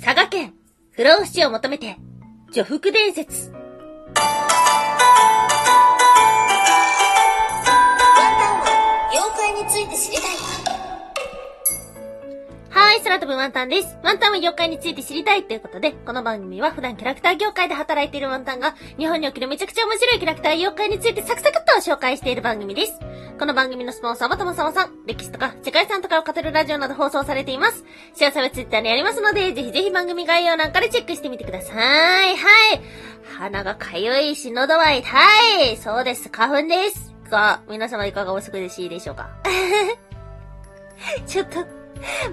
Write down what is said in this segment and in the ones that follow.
佐賀県、不老不死を求めて、女福伝説。ワンタンは妖怪について知りたい。空飛ぶワンタンです。ワンタンは妖怪について知りたいということで、この番組は普段キャラクター業界で働いているワンタンが、日本におけるめちゃくちゃ面白いキャラクター妖怪についてサクサクっと紹介している番組です。この番組のスポンサーはともさまさん、歴史とか世界遺産とかを語るラジオなど放送されています。詳細はツイッターにありますので、ぜひぜひ番組概要欄からチェックしてみてください。はい。鼻がかゆいし、喉は痛い。そうです、花粉です。が、皆様いかがお過ごしでしょうか？ちょっと、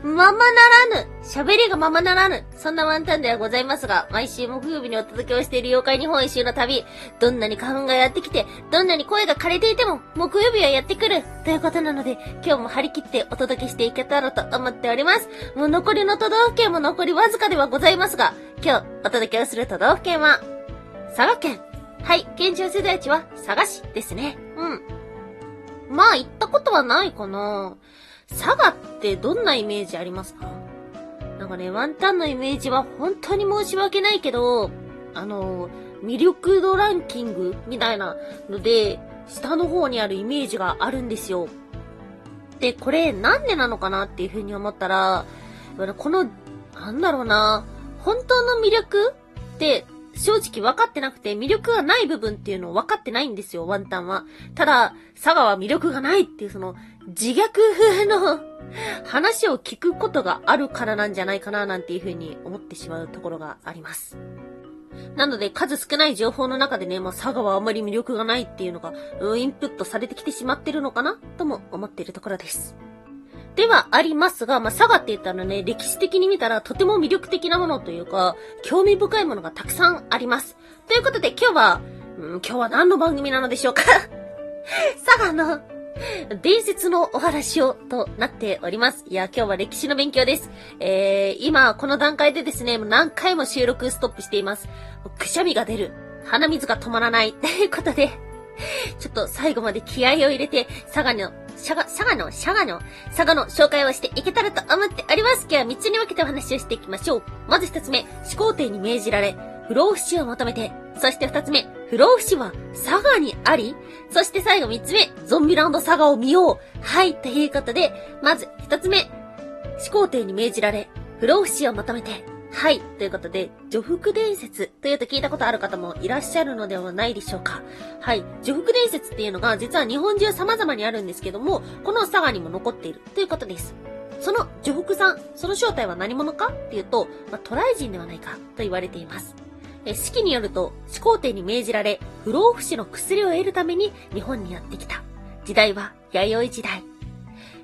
ままならぬ。喋りがままならぬ。そんなワンタンではございますが、毎週木曜日にお届けをしている妖怪日本一周の旅、どんなに花粉がやってきて、どんなに声が枯れていても、木曜日はやってくる。ということなので、今日も張り切ってお届けしていけたらと思っております。もう残りの都道府県も残りわずかではございますが、今日お届けをする都道府県は、佐賀県。はい、現状世代地は佐賀市ですね。うん。まあ、行ったことはないかな。佐賀ってどんなイメージありますか？なんかね、ワンタンのイメージは本当に申し訳ないけど、あの、魅力度ランキングみたいなので、下の方にあるイメージがあるんですよ。で、これなんでなのかなっていうふうに思ったら、この、なんだろうな、本当の魅力って正直分かってなくて魅力がない部分っていうのを分かってないんですよ、ワンタンは。ただ、佐賀は魅力がないっていうその自虐風の 話を聞くことがあるからなんじゃないかななんていうふうに思ってしまうところがあります。なので、数少ない情報の中でね、まあ、佐賀はあまり魅力がないっていうのが、インプットされてきてしまってるのかなとも思っているところです。ではありますが、まあ、佐賀って言ったらね、歴史的に見たらとても魅力的なものというか、興味深いものがたくさんあります。ということで今日は、うん、今日は何の番組なのでしょうか？佐賀の伝説のお話をとなっております。いや、今日は歴史の勉強です。えー、今、この段階でですね、何回も収録ストップしています。くしゃみが出る。鼻水が止まらない。ということで、ちょっと最後まで気合を入れて、佐賀の、佐賀、佐賀の、佐賀の、佐賀の紹介をしていけたらと思っております。今日は3つに分けてお話をしていきましょう。まず1つ目、始皇帝に命じられ、不老不死を求めて、そして2つ目、不老不死は佐賀にありそして最後3つ目、ゾンビランド佐賀を見ようはい、ということで、まず1つ目、始皇帝に命じられ、不老不死を求めて、はい。ということで、女福伝説というと聞いたことある方もいらっしゃるのではないでしょうか。はい。女福伝説っていうのが実は日本中様々にあるんですけども、この佐賀にも残っているということです。その女福さん、その正体は何者かっていうと、まあ、渡来人ではないかと言われています。え、式によると、始皇帝に命じられ、不老不死の薬を得るために日本にやってきた。時代は弥生時代。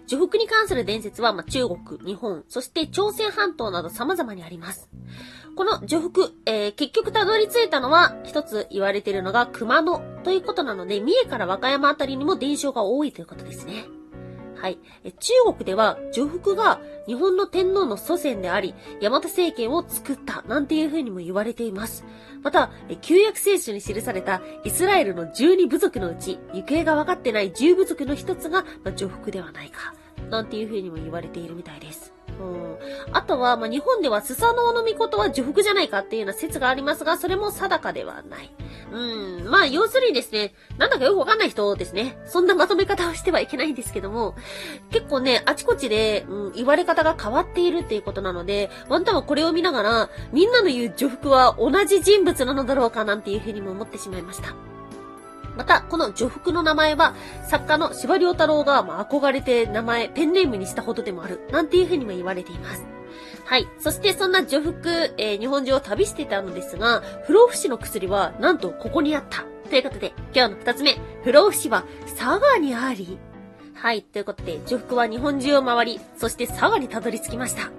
呪福に関する伝説は、まあ、中国、日本、そして朝鮮半島など様々にあります。この呪福、えー、結局たどり着いたのは、一つ言われているのが熊野ということなので、三重から和歌山あたりにも伝承が多いということですね。はい。中国では、女福が日本の天皇の祖先であり、大和政権を作ったなんていう風にも言われています。また、旧約聖書に記されたイスラエルの12部族のうち、行方が分かってない10部族の一つが、まあ、女福ではないか。なんていう風にも言われているみたいです。うん。あとは、まあ、日本ではスサノオノミコトは呪福じゃないかっていうような説がありますが、それも定かではない。うん。まあ、要するにですね、なんだかよくわかんない人ですね。そんなまとめ方をしてはいけないんですけども、結構ね、あちこちで、うん、言われ方が変わっているっていうことなので、ワンタンはこれを見ながら、みんなの言う呪福は同じ人物なのだろうかなんていうふうにも思ってしまいました。また、この女服の名前は、作家の司馬遼太郎が、まあ、憧れて名前、ペンネームにしたほどでもある、なんていうふうにも言われています。はい。そしてそんな女服、えー、日本中を旅してたのですが、不老不死の薬は、なんとここにあった。ということで、今日の二つ目、不老不死は佐賀にあり。はい。ということで、女服は日本中を回り、そして佐賀にたどり着きました。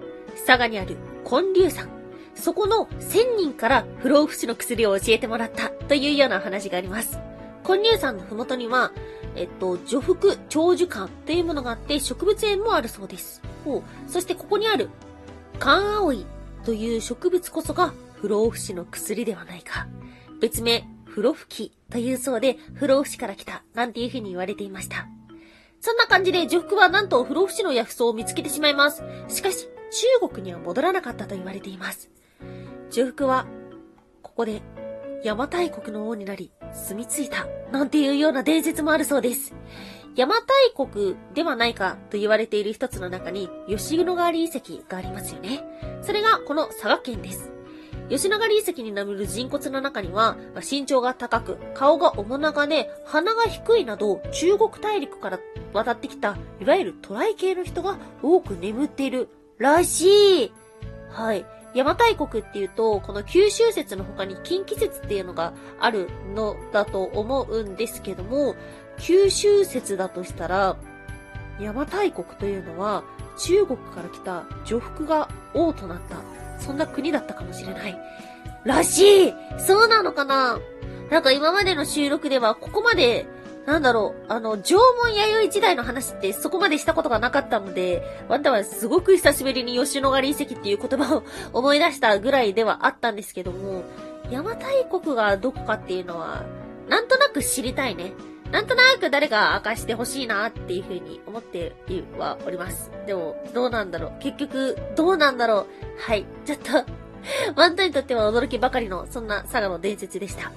佐賀にある金龍山。そこの千人から不老不死の薬を教えてもらったというような話があります。根乳山のふもとには、えっと、除服長寿館っていうものがあって植物園もあるそうです。ほそしてここにある、カンアオイという植物こそが不老不死の薬ではないか。別名、不老不気というそうで、不老不死から来た、なんていうふうに言われていました。そんな感じで、除服はなんと不老不死の薬草を見つけてしまいます。しかし、中国には戻らなかったと言われています。重複は、ここで邪馬台国の王になり、住み着いた、なんていうような伝説もあるそうです。邪馬台国ではないかと言われている一つの中に、吉野ヶ里遺跡がありますよね。それがこの佐賀県です。吉野ヶ里遺跡に眠る人骨の中には、身長が高く、顔が面長で、鼻が低いなど、中国大陸から渡ってきた、いわゆるトライ系の人が多く眠っているらしい。はい。邪馬台国っていうと、この九州説の他に近畿説っていうのがあるのだと思うんですけども、九州説だとしたら、邪馬台国というのは中国から来た女服が王となった、そんな国だったかもしれない。らしいそうなのかな？なんか今までの収録ではここまでなんだろう、あの、縄文弥生時代の話ってそこまでしたことがなかったので、ワンタはすごく久しぶりに吉野ヶ里遺跡っていう言葉を思い出したぐらいではあったんですけども、邪馬台国がどこかっていうのは、なんとなく知りたいね。なんとなく誰か明かしてほしいなっていうふうに思ってはおります。でも、どうなんだろう。結局、どうなんだろう。はい。ちょっとワンタにとっては驚きばかりの、そんな佐賀の伝説でした。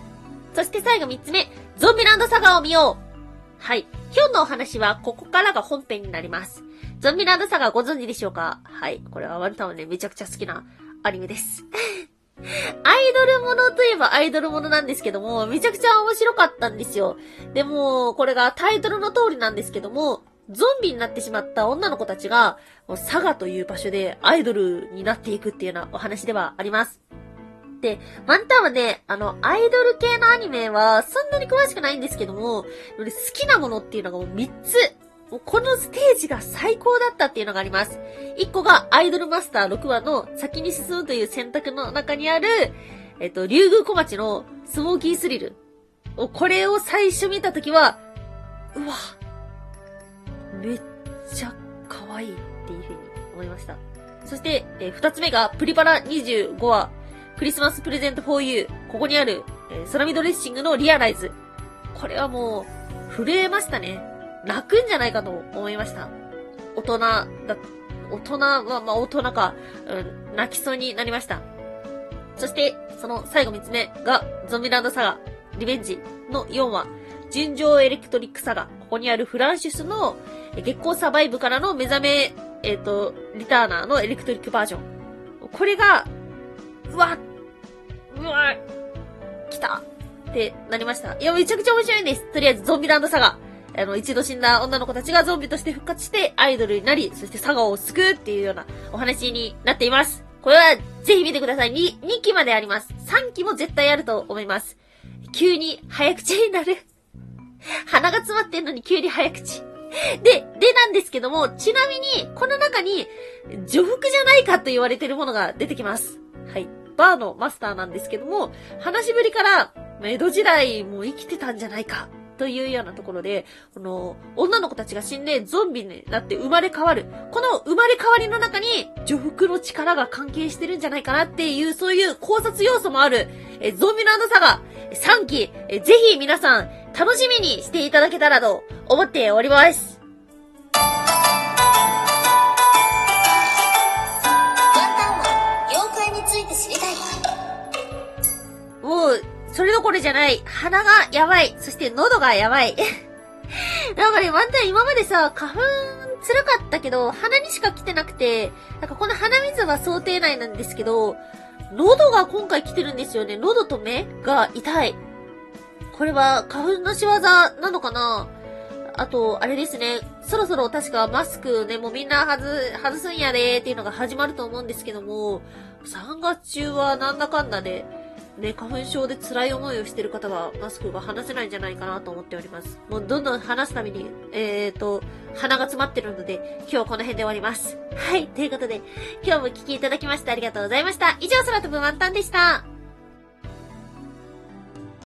そして最後3つ目、ゾンビランドサガを見ようはい。今日のお話はここからが本編になります。ゾンビランドサガご存知でしょうか？はい。これはワンタンはね、めちゃくちゃ好きなアニメです。アイドルものといえばアイドルものなんですけども、めちゃくちゃ面白かったんですよ。でも、これがタイトルの通りなんですけども、ゾンビになってしまった女の子たちが、もう佐賀という場所でアイドルになっていくっていうようなお話ではあります。で、ワンタンはね、あの、アイドル系のアニメはそんなに詳しくないんですけども、好きなものっていうのがもう3つ。もうこのステージが最高だったっていうのがあります。1個がアイドルマスター6話の先に進むという選択の中にある、えっと、竜宮小町のスモーキースリル。これを最初見たときは、うわ、めっちゃ可愛いっていうふうに思いました。そして、えー、二つ目がプリパラ25話、クリスマスプレゼント for you。ここにある、えー、ソラミドレッシングのリアライズ。これはもう、震えましたね。泣くんじゃないかと思いました。大人だ、大人は、まあ大人か、うん、泣きそうになりました。そして、その最後三つ目が、ゾンビランドサガ、リベンジの4話、純情エレクトリックサガ。ここにあるフランシスの月光サバイブからの目覚め、えっ、ー、と、リターナーのエレクトリックバージョン。これが、うわうわ来たってなりました。いや、めちゃくちゃ面白いんです。とりあえず、ゾンビランドサガ。あの、一度死んだ女の子たちがゾンビとして復活してアイドルになり、そしてサガを救うっていうようなお話になっています。これは、ぜひ見てください。2、2期まであります。3期も絶対あると思います。急に早口になる。鼻が詰まってんのに急に早口。で、でなんですけども、ちなみに、この中に、女服じゃないかと言われてるものが出てきます。バーのマスターなんですけども、話しぶりから、江戸時代も生きてたんじゃないか、というようなところで、この、女の子たちが死んでゾンビになって生まれ変わる。この生まれ変わりの中に、女服の力が関係してるんじゃないかなっていう、そういう考察要素もある、えゾンビランドサガ3期、えぜひ皆さん、楽しみにしていただけたらと思っております。ころじゃない。鼻がやばい。そして喉がやばい。なんかね、ワンタン今までさ、花粉辛かったけど、鼻にしか来てなくて、なんかこの鼻水は想定内なんですけど、喉が今回来てるんですよね。喉と目が痛い。これは花粉の仕業なのかな？あと、あれですね。そろそろ確かマスクね、もうみんな外、外すんやでーっていうのが始まると思うんですけども、3月中はなんだかんだで、ね、ね花粉症で辛い思いをしてる方は、マスクが話せないんじゃないかなと思っております。もうどんどん話すために、えーと、鼻が詰まってるので、今日はこの辺で終わります。はい、ということで、今日も聞きいただきましてありがとうございました。以上、空飛ぶワンタンでした。